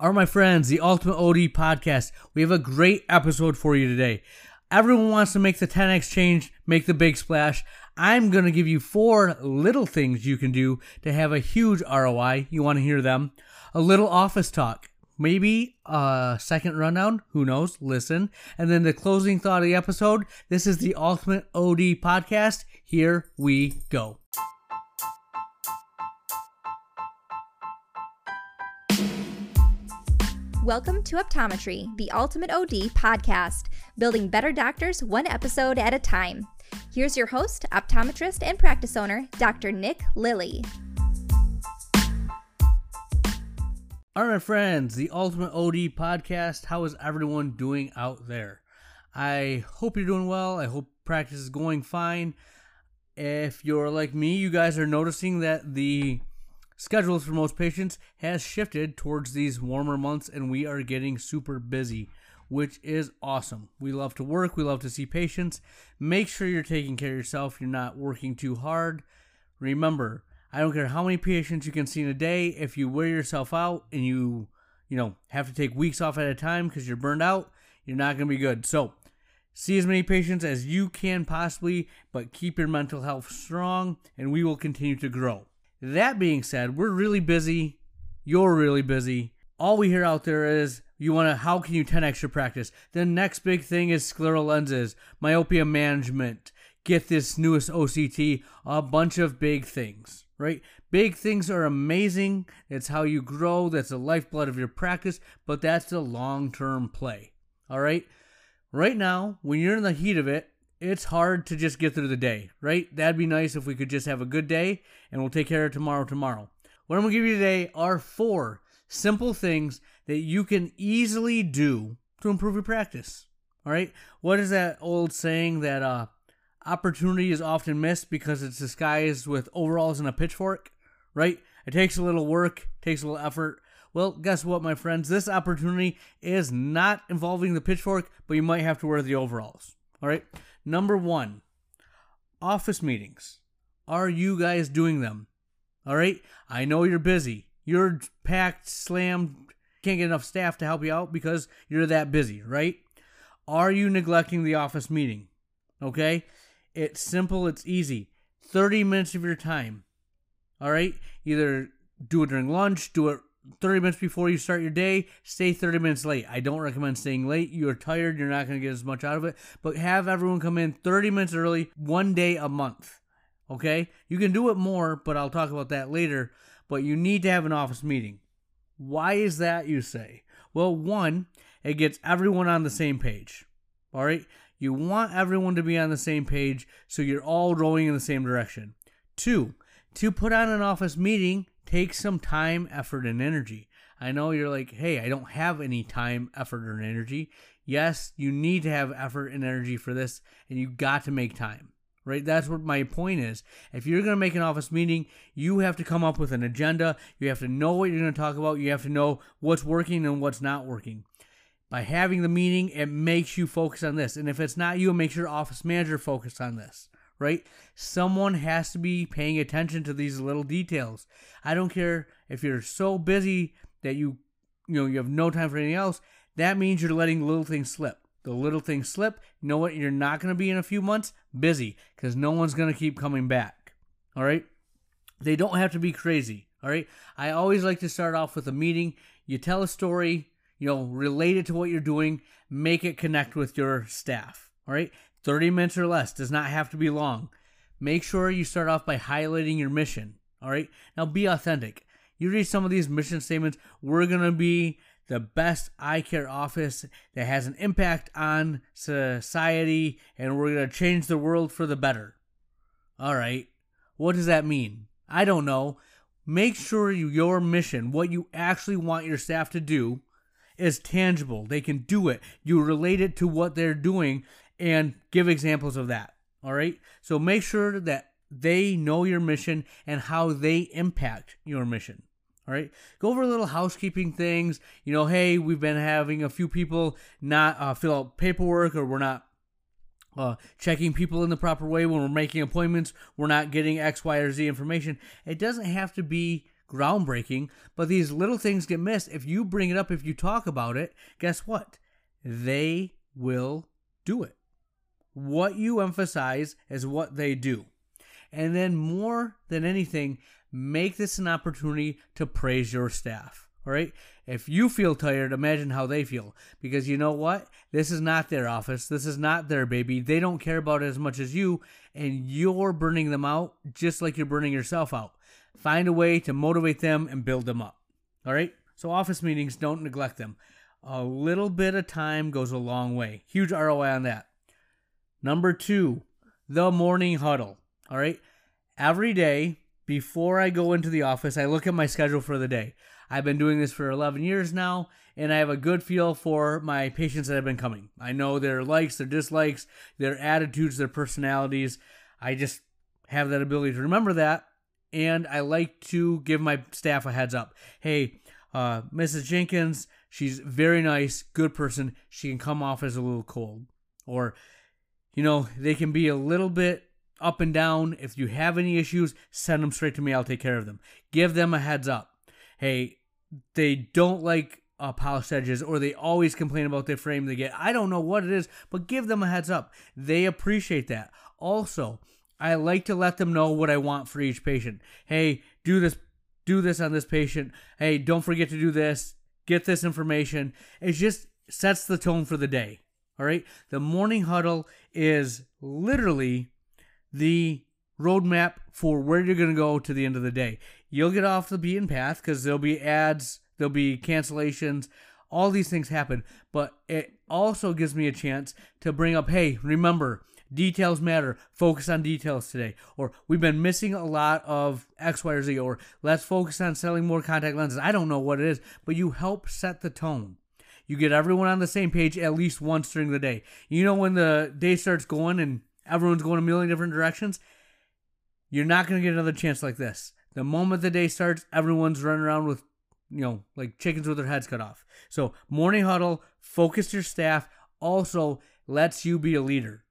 are my friends, the Ultimate OD podcast. We have a great episode for you today. Everyone wants to make the 10x change, make the big splash. I'm going to give you four little things you can do to have a huge ROI. You want to hear them? A little office talk, maybe a second rundown, who knows? Listen. And then the closing thought of the episode. This is the Ultimate OD podcast. Here we go. Welcome to Optometry, the Ultimate OD podcast, building better doctors one episode at a time. Here's your host, optometrist, and practice owner, Dr. Nick Lilly. All right, my friends, the Ultimate OD podcast. How is everyone doing out there? I hope you're doing well. I hope practice is going fine. If you're like me, you guys are noticing that the schedules for most patients has shifted towards these warmer months and we are getting super busy which is awesome. We love to work. We love to see patients. Make sure you're taking care of yourself. You're not working too hard. Remember i don't care how many patients you can see in a day if you wear yourself out and you you know have to take weeks off at a time because you're burned out you're not going to be good. So see as many patients as you can possibly but keep your mental health strong and we will continue to grow that being said, we're really busy. You're really busy. All we hear out there is you want to, how can you 10x your practice? The next big thing is scleral lenses, myopia management, get this newest OCT, a bunch of big things, right? Big things are amazing. It's how you grow. That's the lifeblood of your practice, but that's the long term play. All right. Right now, when you're in the heat of it, it's hard to just get through the day, right? That'd be nice if we could just have a good day and we'll take care of tomorrow tomorrow. What I'm going to give you today are four simple things that you can easily do to improve your practice. All right? What is that old saying that uh, opportunity is often missed because it's disguised with overalls and a pitchfork, right? It takes a little work, takes a little effort. Well, guess what, my friends? This opportunity is not involving the pitchfork, but you might have to wear the overalls. All right? Number one, office meetings. Are you guys doing them? All right. I know you're busy. You're packed, slammed, can't get enough staff to help you out because you're that busy, right? Are you neglecting the office meeting? Okay. It's simple, it's easy. 30 minutes of your time. All right. Either do it during lunch, do it 30 minutes before you start your day, stay 30 minutes late. I don't recommend staying late. You're tired, you're not going to get as much out of it, but have everyone come in 30 minutes early, one day a month. Okay? You can do it more, but I'll talk about that later. But you need to have an office meeting. Why is that, you say? Well, one, it gets everyone on the same page. All right? You want everyone to be on the same page so you're all rowing in the same direction. Two, to put on an office meeting, Take some time, effort, and energy. I know you're like, hey, I don't have any time, effort, or energy. Yes, you need to have effort and energy for this, and you got to make time, right? That's what my point is. If you're going to make an office meeting, you have to come up with an agenda. You have to know what you're going to talk about. You have to know what's working and what's not working. By having the meeting, it makes you focus on this. And if it's not you, it makes your office manager focus on this right? Someone has to be paying attention to these little details. I don't care if you're so busy that you you know you have no time for anything else. That means you're letting little things slip. The little things slip. You know what? You're not going to be in a few months busy because no one's going to keep coming back. All right. They don't have to be crazy. All right. I always like to start off with a meeting. You tell a story, you know, relate it to what you're doing, make it connect with your staff. All right. 30 minutes or less does not have to be long. Make sure you start off by highlighting your mission. All right. Now be authentic. You read some of these mission statements. We're going to be the best eye care office that has an impact on society and we're going to change the world for the better. All right. What does that mean? I don't know. Make sure you, your mission, what you actually want your staff to do, is tangible. They can do it. You relate it to what they're doing and give examples of that. All right. So make sure that they know your mission and how they impact your mission. All right. Go over little housekeeping things. You know, hey, we've been having a few people not uh, fill out paperwork or we're not uh, checking people in the proper way when we're making appointments. We're not getting X, Y, or Z information. It doesn't have to be groundbreaking, but these little things get missed. If you bring it up, if you talk about it, guess what? They will do it. What you emphasize is what they do. And then, more than anything, make this an opportunity to praise your staff. All right. If you feel tired, imagine how they feel. Because you know what? This is not their office. This is not their baby. They don't care about it as much as you. And you're burning them out just like you're burning yourself out. Find a way to motivate them and build them up. All right. So, office meetings, don't neglect them. A little bit of time goes a long way. Huge ROI on that. Number two, the morning huddle. All right. Every day before I go into the office, I look at my schedule for the day. I've been doing this for 11 years now, and I have a good feel for my patients that have been coming. I know their likes, their dislikes, their attitudes, their personalities. I just have that ability to remember that, and I like to give my staff a heads up. Hey, uh, Mrs. Jenkins, she's very nice, good person. She can come off as a little cold. Or, you know, they can be a little bit up and down. If you have any issues, send them straight to me. I'll take care of them. Give them a heads up. Hey, they don't like uh, polished edges or they always complain about their frame they get. I don't know what it is, but give them a heads up. They appreciate that. Also, I like to let them know what I want for each patient. Hey, do this do this on this patient. Hey, don't forget to do this. Get this information. It just sets the tone for the day. All right? The morning huddle is literally the roadmap for where you're going to go to the end of the day. You'll get off the beaten path because there'll be adds, there'll be cancellations, all these things happen. But it also gives me a chance to bring up hey, remember, details matter. Focus on details today. Or we've been missing a lot of X, Y, or Z. Or let's focus on selling more contact lenses. I don't know what it is, but you help set the tone. You get everyone on the same page at least once during the day. You know when the day starts going and everyone's going a million different directions. You're not going to get another chance like this. The moment the day starts, everyone's running around with, you know, like chickens with their heads cut off. So, morning huddle, focus your staff, also lets you be a leader.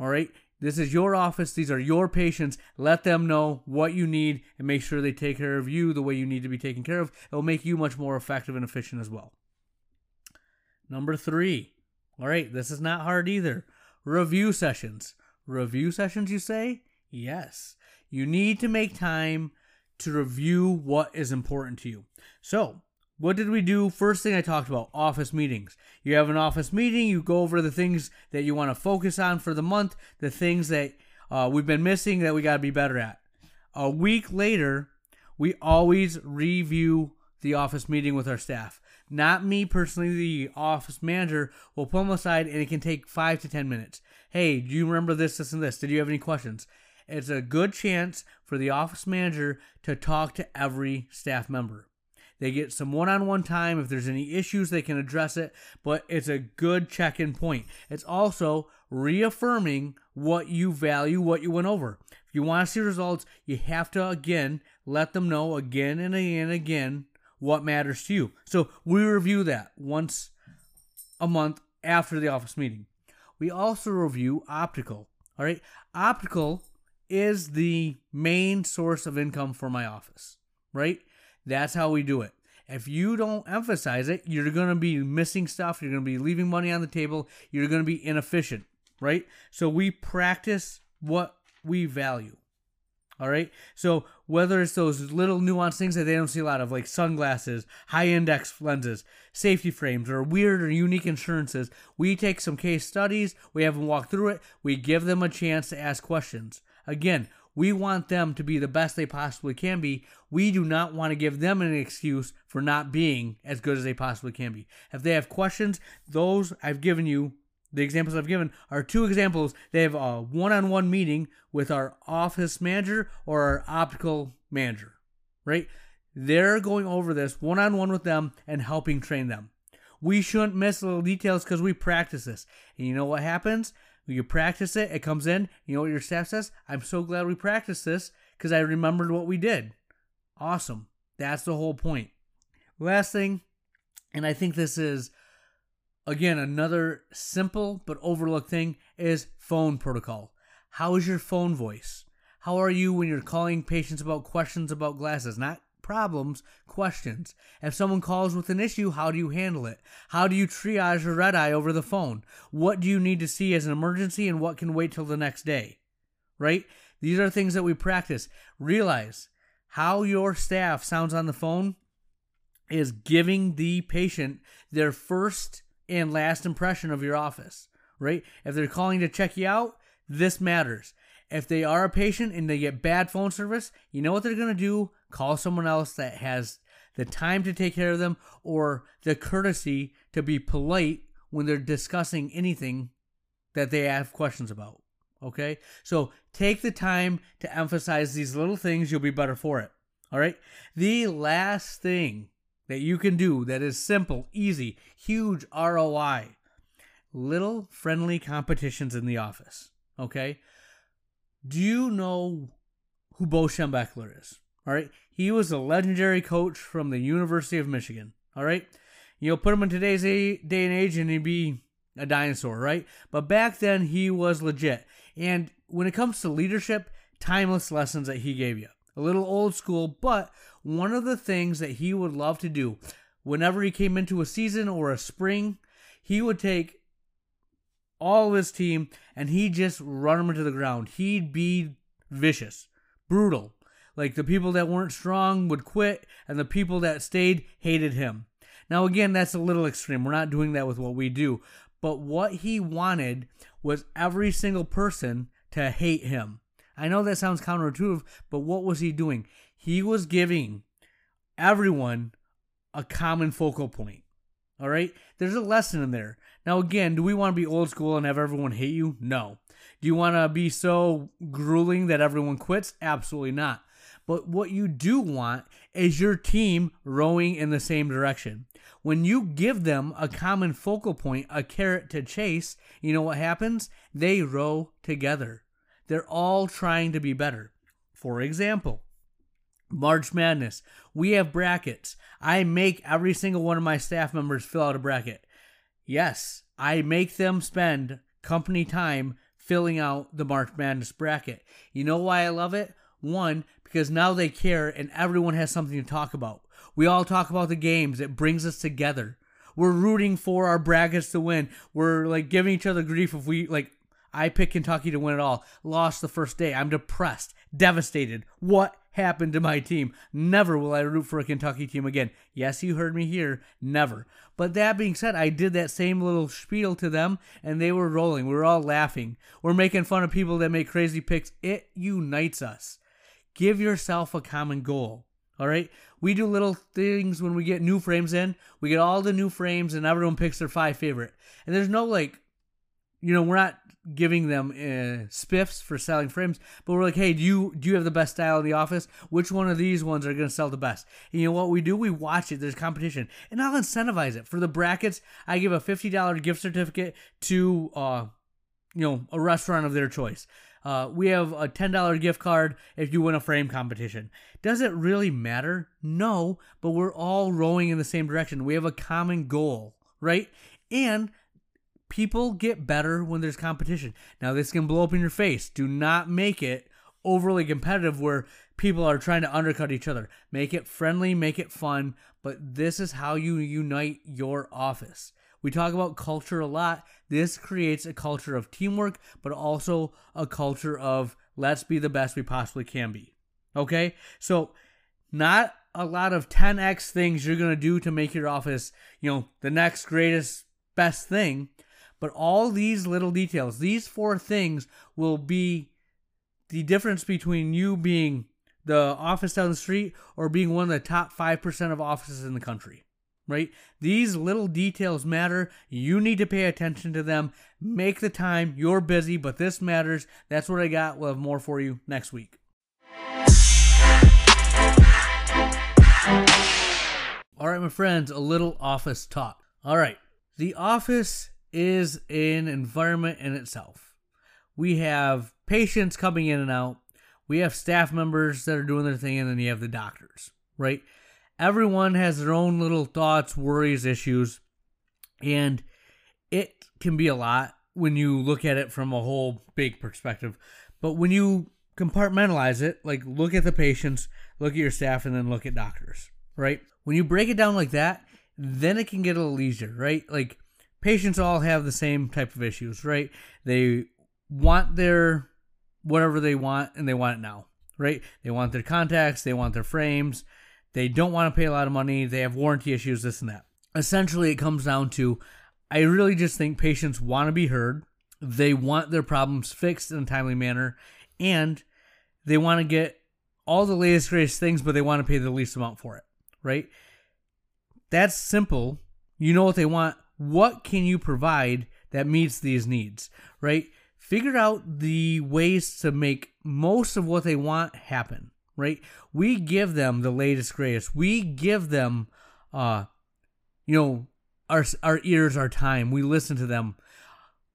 All right? This is your office. These are your patients. Let them know what you need and make sure they take care of you the way you need to be taken care of. It will make you much more effective and efficient as well. Number three. All right, this is not hard either. Review sessions. Review sessions, you say? Yes. You need to make time to review what is important to you. So, what did we do? First thing I talked about office meetings. You have an office meeting, you go over the things that you want to focus on for the month, the things that uh, we've been missing that we got to be better at. A week later, we always review the office meeting with our staff. Not me personally, the office manager will pull them aside and it can take five to 10 minutes. Hey, do you remember this, this, and this? Did you have any questions? It's a good chance for the office manager to talk to every staff member. They get some one on one time. If there's any issues, they can address it, but it's a good check in point. It's also reaffirming what you value, what you went over. If you want to see results, you have to, again, let them know again and again and again what matters to you. So we review that once a month after the office meeting. We also review optical. All right, optical is the main source of income for my office, right? That's how we do it. If you don't emphasize it, you're going to be missing stuff. You're going to be leaving money on the table. You're going to be inefficient, right? So we practice what we value. All right. So whether it's those little nuanced things that they don't see a lot of, like sunglasses, high index lenses, safety frames, or weird or unique insurances, we take some case studies, we have them walk through it, we give them a chance to ask questions. Again, we want them to be the best they possibly can be. We do not want to give them an excuse for not being as good as they possibly can be. If they have questions, those I've given you the examples I've given are two examples. They have a one on one meeting with our office manager or our optical manager, right? They're going over this one on one with them and helping train them. We shouldn't miss little details because we practice this. And you know what happens? You practice it, it comes in. You know what your staff says? I'm so glad we practiced this because I remembered what we did. Awesome. That's the whole point. Last thing, and I think this is Again, another simple but overlooked thing is phone protocol. How is your phone voice? How are you when you're calling patients about questions about glasses? Not problems questions. If someone calls with an issue, how do you handle it? How do you triage a red eye over the phone? What do you need to see as an emergency and what can wait till the next day? Right? These are things that we practice. Realize how your staff sounds on the phone is giving the patient their first and last impression of your office, right? If they're calling to check you out, this matters. If they are a patient and they get bad phone service, you know what they're going to do? Call someone else that has the time to take care of them or the courtesy to be polite when they're discussing anything that they have questions about. Okay? So take the time to emphasize these little things, you'll be better for it. All right? The last thing that you can do that is simple, easy, huge ROI little friendly competitions in the office. Okay? Do you know who Bo Schembechler is? All right? He was a legendary coach from the University of Michigan. All right? You know, put him in today's day and age and he'd be a dinosaur, right? But back then he was legit. And when it comes to leadership, timeless lessons that he gave you. A little old school, but one of the things that he would love to do whenever he came into a season or a spring, he would take all of his team and he'd just run them into the ground. He'd be vicious, brutal. Like the people that weren't strong would quit, and the people that stayed hated him. Now, again, that's a little extreme. We're not doing that with what we do. But what he wanted was every single person to hate him. I know that sounds counterintuitive, but what was he doing? He was giving everyone a common focal point. All right? There's a lesson in there. Now, again, do we want to be old school and have everyone hate you? No. Do you want to be so grueling that everyone quits? Absolutely not. But what you do want is your team rowing in the same direction. When you give them a common focal point, a carrot to chase, you know what happens? They row together. They're all trying to be better. For example, March Madness. We have brackets. I make every single one of my staff members fill out a bracket. Yes, I make them spend company time filling out the March Madness bracket. You know why I love it? One, because now they care and everyone has something to talk about. We all talk about the games, it brings us together. We're rooting for our brackets to win. We're like giving each other grief if we like I picked Kentucky to win it all. Lost the first day. I'm depressed, devastated. What happened to my team? Never will I root for a Kentucky team again. Yes, you heard me here. Never. But that being said, I did that same little spiel to them, and they were rolling. We were all laughing. We're making fun of people that make crazy picks. It unites us. Give yourself a common goal. All right. We do little things when we get new frames in. We get all the new frames, and everyone picks their five favorite. And there's no like, you know, we're not giving them uh, spiffs for selling frames, but we're like, hey, do you do you have the best style in the office? Which one of these ones are going to sell the best? And you know what we do? We watch it. There's competition, and I'll incentivize it for the brackets. I give a fifty dollar gift certificate to uh, you know, a restaurant of their choice. Uh, we have a $10 gift card if you win a frame competition. Does it really matter? No, but we're all rowing in the same direction. We have a common goal, right? And people get better when there's competition. Now, this can blow up in your face. Do not make it overly competitive where people are trying to undercut each other. Make it friendly, make it fun, but this is how you unite your office. We talk about culture a lot. This creates a culture of teamwork, but also a culture of let's be the best we possibly can be. Okay? So, not a lot of 10x things you're going to do to make your office, you know, the next greatest best thing, but all these little details, these four things will be the difference between you being the office down the street or being one of the top 5% of offices in the country. Right? These little details matter. You need to pay attention to them. Make the time. You're busy, but this matters. That's what I got. We'll have more for you next week. All right, my friends, a little office talk. All right. The office is an environment in itself. We have patients coming in and out. We have staff members that are doing their thing, and then you have the doctors, right? Everyone has their own little thoughts, worries, issues, and it can be a lot when you look at it from a whole big perspective. But when you compartmentalize it, like look at the patients, look at your staff, and then look at doctors, right? When you break it down like that, then it can get a little easier, right? Like patients all have the same type of issues, right? They want their whatever they want and they want it now, right? They want their contacts, they want their frames, they don't want to pay a lot of money, they have warranty issues, this and that. Essentially, it comes down to I really just think patients want to be heard, they want their problems fixed in a timely manner, and they want to get all the latest, greatest things, but they want to pay the least amount for it, right? That's simple. You know what they want. What can you provide that meets these needs, right? Figure out the ways to make most of what they want happen, right? We give them the latest, greatest. We give them, uh, you know, our our ears, our time. We listen to them.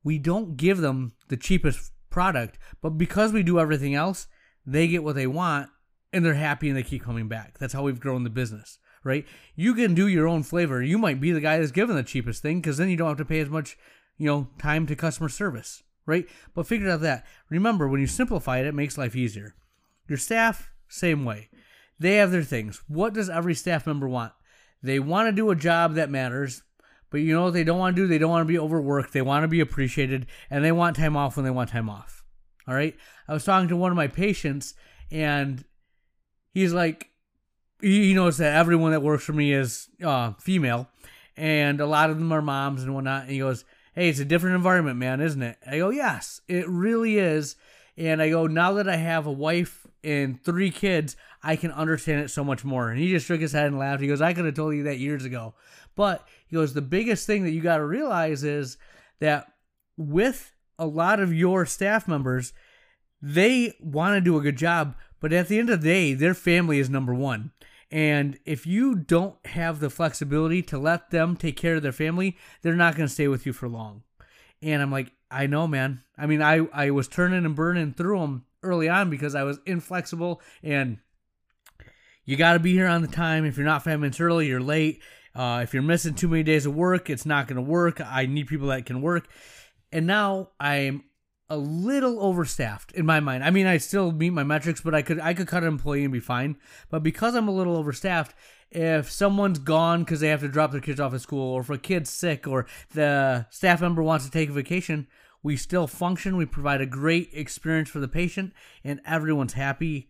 We don't give them the cheapest product, but because we do everything else, they get what they want and they're happy and they keep coming back. That's how we've grown the business right? You can do your own flavor. You might be the guy that's given the cheapest thing because then you don't have to pay as much, you know, time to customer service, right? But figure out that. Remember, when you simplify it, it makes life easier. Your staff, same way. They have their things. What does every staff member want? They want to do a job that matters, but you know what they don't want to do? They don't want to be overworked. They want to be appreciated, and they want time off when they want time off. All right. I was talking to one of my patients, and he's like, he knows that everyone that works for me is uh, female, and a lot of them are moms and whatnot. And he goes, "Hey, it's a different environment, man, isn't it?" I go, "Yes, it really is." And I go, "Now that I have a wife and three kids, I can understand it so much more." And he just shook his head and laughed. He goes, "I could have told you that years ago." But he goes, "The biggest thing that you got to realize is that with a lot of your staff members, they want to do a good job, but at the end of the day, their family is number one. And if you don't have the flexibility to let them take care of their family, they're not going to stay with you for long. And I'm like, I know, man. I mean, I, I was turning and burning through them early on because I was inflexible and you got to be here on the time. If you're not five minutes early, you're late. Uh, if you're missing too many days of work, it's not going to work. I need people that can work. And now I'm a little overstaffed in my mind. I mean, I still meet my metrics, but I could I could cut an employee and be fine. But because I'm a little overstaffed, if someone's gone because they have to drop their kids off at school, or if a kid's sick, or the staff member wants to take a vacation, we still function. We provide a great experience for the patient, and everyone's happy.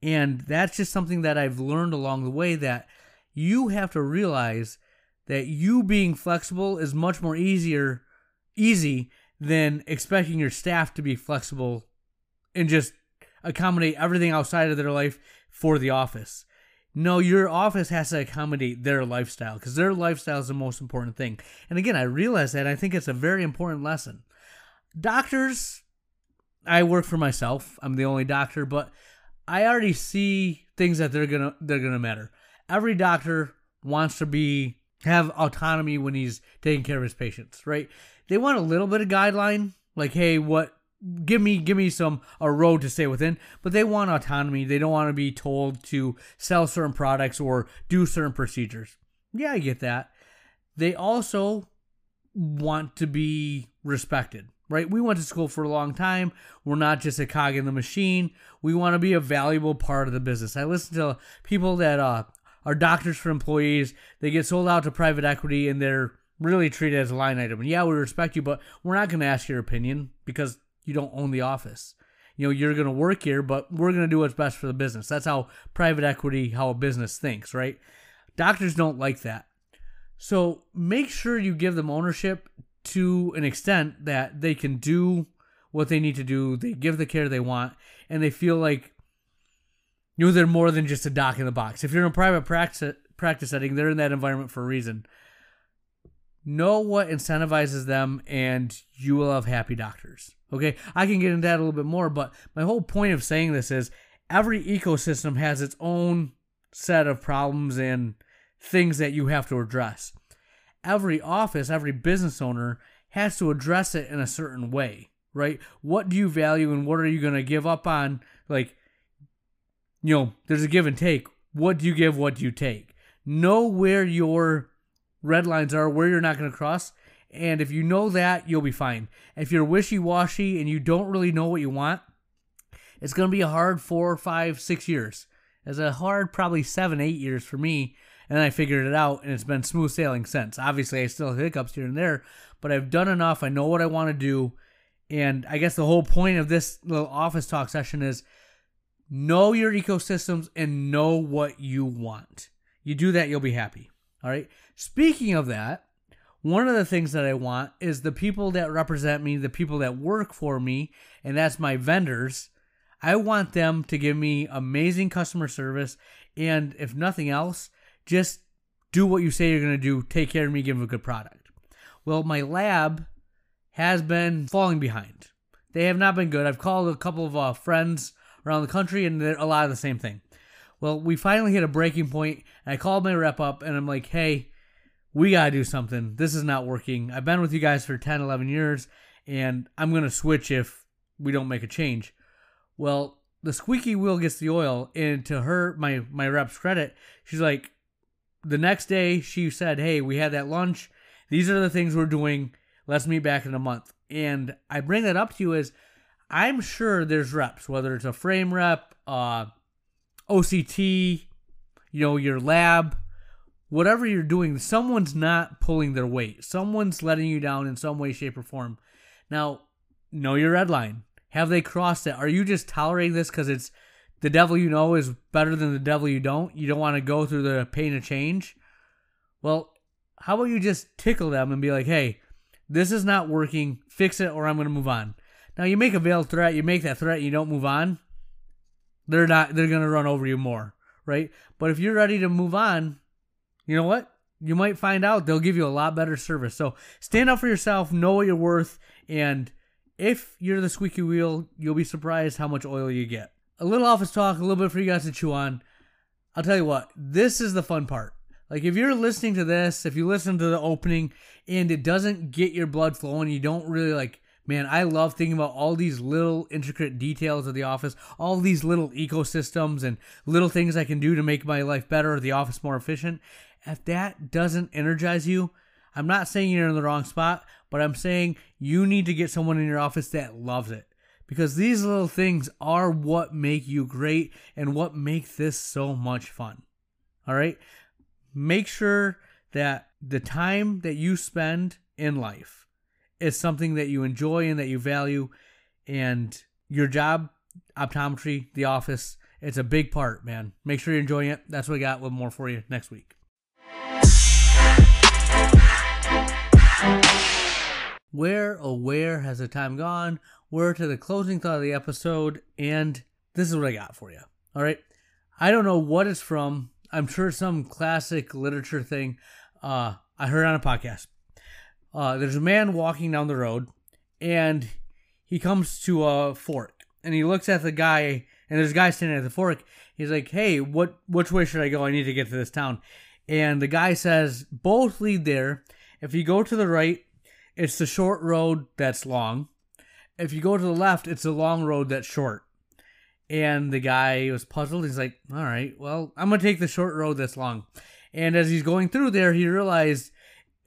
And that's just something that I've learned along the way that you have to realize that you being flexible is much more easier easy than expecting your staff to be flexible and just accommodate everything outside of their life for the office. No, your office has to accommodate their lifestyle because their lifestyle is the most important thing. And again, I realize that. I think it's a very important lesson. Doctors, I work for myself. I'm the only doctor, but I already see things that they're gonna they're gonna matter. Every doctor wants to be have autonomy when he's taking care of his patients, right? They want a little bit of guideline, like hey, what give me give me some a road to stay within but they want autonomy. They don't want to be told to sell certain products or do certain procedures. Yeah i get that. They also want to be respected right? We went to school for a long time. We're not just a cog in the machine. We want to be a valuable part of the business. I listen to people that uh, are doctors for employees. They get sold out to private equity and they're really treat it as a line item. And yeah, we respect you, but we're not going to ask your opinion because you don't own the office. You know, you're going to work here, but we're going to do what's best for the business. That's how private equity, how a business thinks, right? Doctors don't like that. So make sure you give them ownership to an extent that they can do what they need to do. They give the care they want, and they feel like you know they're more than just a doc in the box. If you're in a private practice practice setting, they're in that environment for a reason know what incentivizes them and you will have happy doctors okay? I can get into that a little bit more but my whole point of saying this is every ecosystem has its own set of problems and things that you have to address. Every office every business owner has to address it in a certain way right? What do you value and what are you going to give up on? Like you know there's a give and take. What do you give what do you take? Know where your red lines are, where you're not going to cross. And if you know that, you'll be fine. If you're wishy washy and you don't really know what you want, it's going to be a hard four, five, six years. It's a hard probably seven, eight years for me. And I figured it out, and it's been smooth sailing since. Obviously, I still have hiccups here and there, but I've done enough. I know what I want to do. And I guess the whole point of this little office talk session is know your ecosystems and know what you want. You do that, you'll be happy. All right. Speaking of that, one of the things that I want is the people that represent me, the people that work for me, and that's my vendors. I want them to give me amazing customer service. And if nothing else, just do what you say you're going to do. Take care of me, give a good product. Well, my lab has been falling behind. They have not been good. I've called a couple of uh, friends around the country, and they're a lot of the same thing. Well, we finally hit a breaking point, and I called my rep up, and I'm like, hey, we got to do something. This is not working. I've been with you guys for 10, 11 years, and I'm going to switch if we don't make a change. Well, the squeaky wheel gets the oil, and to her, my, my rep's credit, she's like, the next day, she said, hey, we had that lunch. These are the things we're doing. Let's meet back in a month. And I bring that up to you as I'm sure there's reps, whether it's a frame rep, uh, OCT, you know, your lab, whatever you're doing, someone's not pulling their weight. Someone's letting you down in some way, shape, or form. Now, know your red line. Have they crossed it? Are you just tolerating this because it's the devil you know is better than the devil you don't? You don't want to go through the pain of change? Well, how about you just tickle them and be like, hey, this is not working. Fix it or I'm going to move on. Now, you make a veiled threat, you make that threat, you don't move on. They're not, they're to run over you more, right? But if you're ready to move on, you know what? You might find out they'll give you a lot better service. So stand up for yourself, know what you're worth, and if you're the squeaky wheel, you'll be surprised how much oil you get. A little office talk, a little bit for you guys to chew on. I'll tell you what, this is the fun part. Like if you're listening to this, if you listen to the opening and it doesn't get your blood flowing, you don't really like man, I love thinking about all these little intricate details of the office, all these little ecosystems and little things I can do to make my life better or the office more efficient. If that doesn't energize you, I'm not saying you're in the wrong spot, but I'm saying you need to get someone in your office that loves it. Because these little things are what make you great and what make this so much fun. All right? Make sure that the time that you spend in life is something that you enjoy and that you value. And your job, optometry, the office, it's a big part, man. Make sure you're enjoying it. That's what we got. Little more for you next week. Where, oh, where has the time gone? We're to the closing thought of the episode, and this is what I got for you. All right. I don't know what it's from. I'm sure some classic literature thing uh, I heard on a podcast. Uh, there's a man walking down the road, and he comes to a fork, and he looks at the guy, and there's a guy standing at the fork. He's like, "Hey, what which way should I go? I need to get to this town." And the guy says, "Both lead there. If you go to the right, it's the short road that's long. If you go to the left, it's the long road that's short." And the guy was puzzled. He's like, "All right, well, I'm gonna take the short road that's long." And as he's going through there, he realized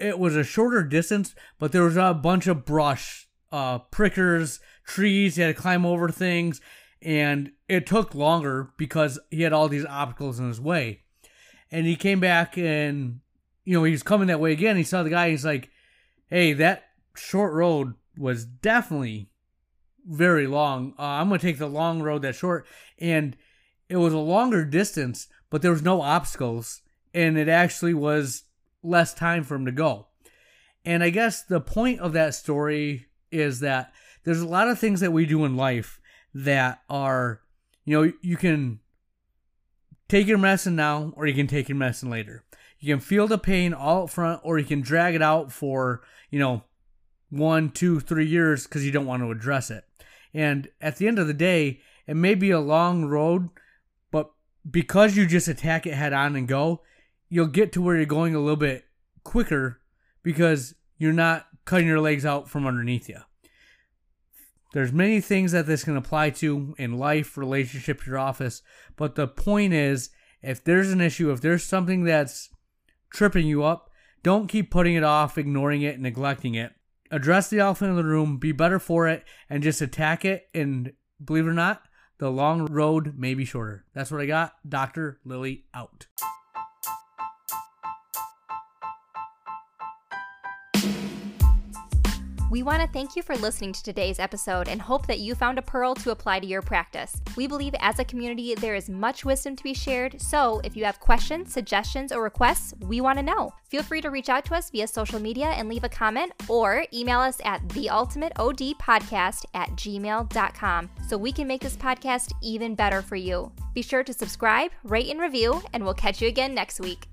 it was a shorter distance, but there was a bunch of brush, uh, prickers, trees. He had to climb over things, and it took longer because he had all these obstacles in his way. And he came back, and you know he was coming that way again. He saw the guy. He's like, "Hey, that short road was definitely very long. Uh, I'm gonna take the long road that short." And it was a longer distance, but there was no obstacles, and it actually was less time for him to go. And I guess the point of that story is that there's a lot of things that we do in life that are, you know, you can take your medicine now or you can take your medicine later. You can feel the pain all up front or you can drag it out for, you know, one, two, three years because you don't want to address it. And at the end of the day, it may be a long road, but because you just attack it head on and go, you'll get to where you're going a little bit quicker because you're not cutting your legs out from underneath you. There's many things that this can apply to in life, relationship, your office, but the point is if there's an issue, if there's something that's tripping you up, don't keep putting it off, ignoring it, neglecting it. Address the elephant in the room, be better for it, and just attack it. And believe it or not, the long road may be shorter. That's what I got. Dr. Lilly out. We want to thank you for listening to today's episode and hope that you found a pearl to apply to your practice. We believe as a community there is much wisdom to be shared, so if you have questions, suggestions, or requests, we want to know. Feel free to reach out to us via social media and leave a comment or email us at theultimateodpodcast at gmail.com so we can make this podcast even better for you. Be sure to subscribe, rate, and review, and we'll catch you again next week.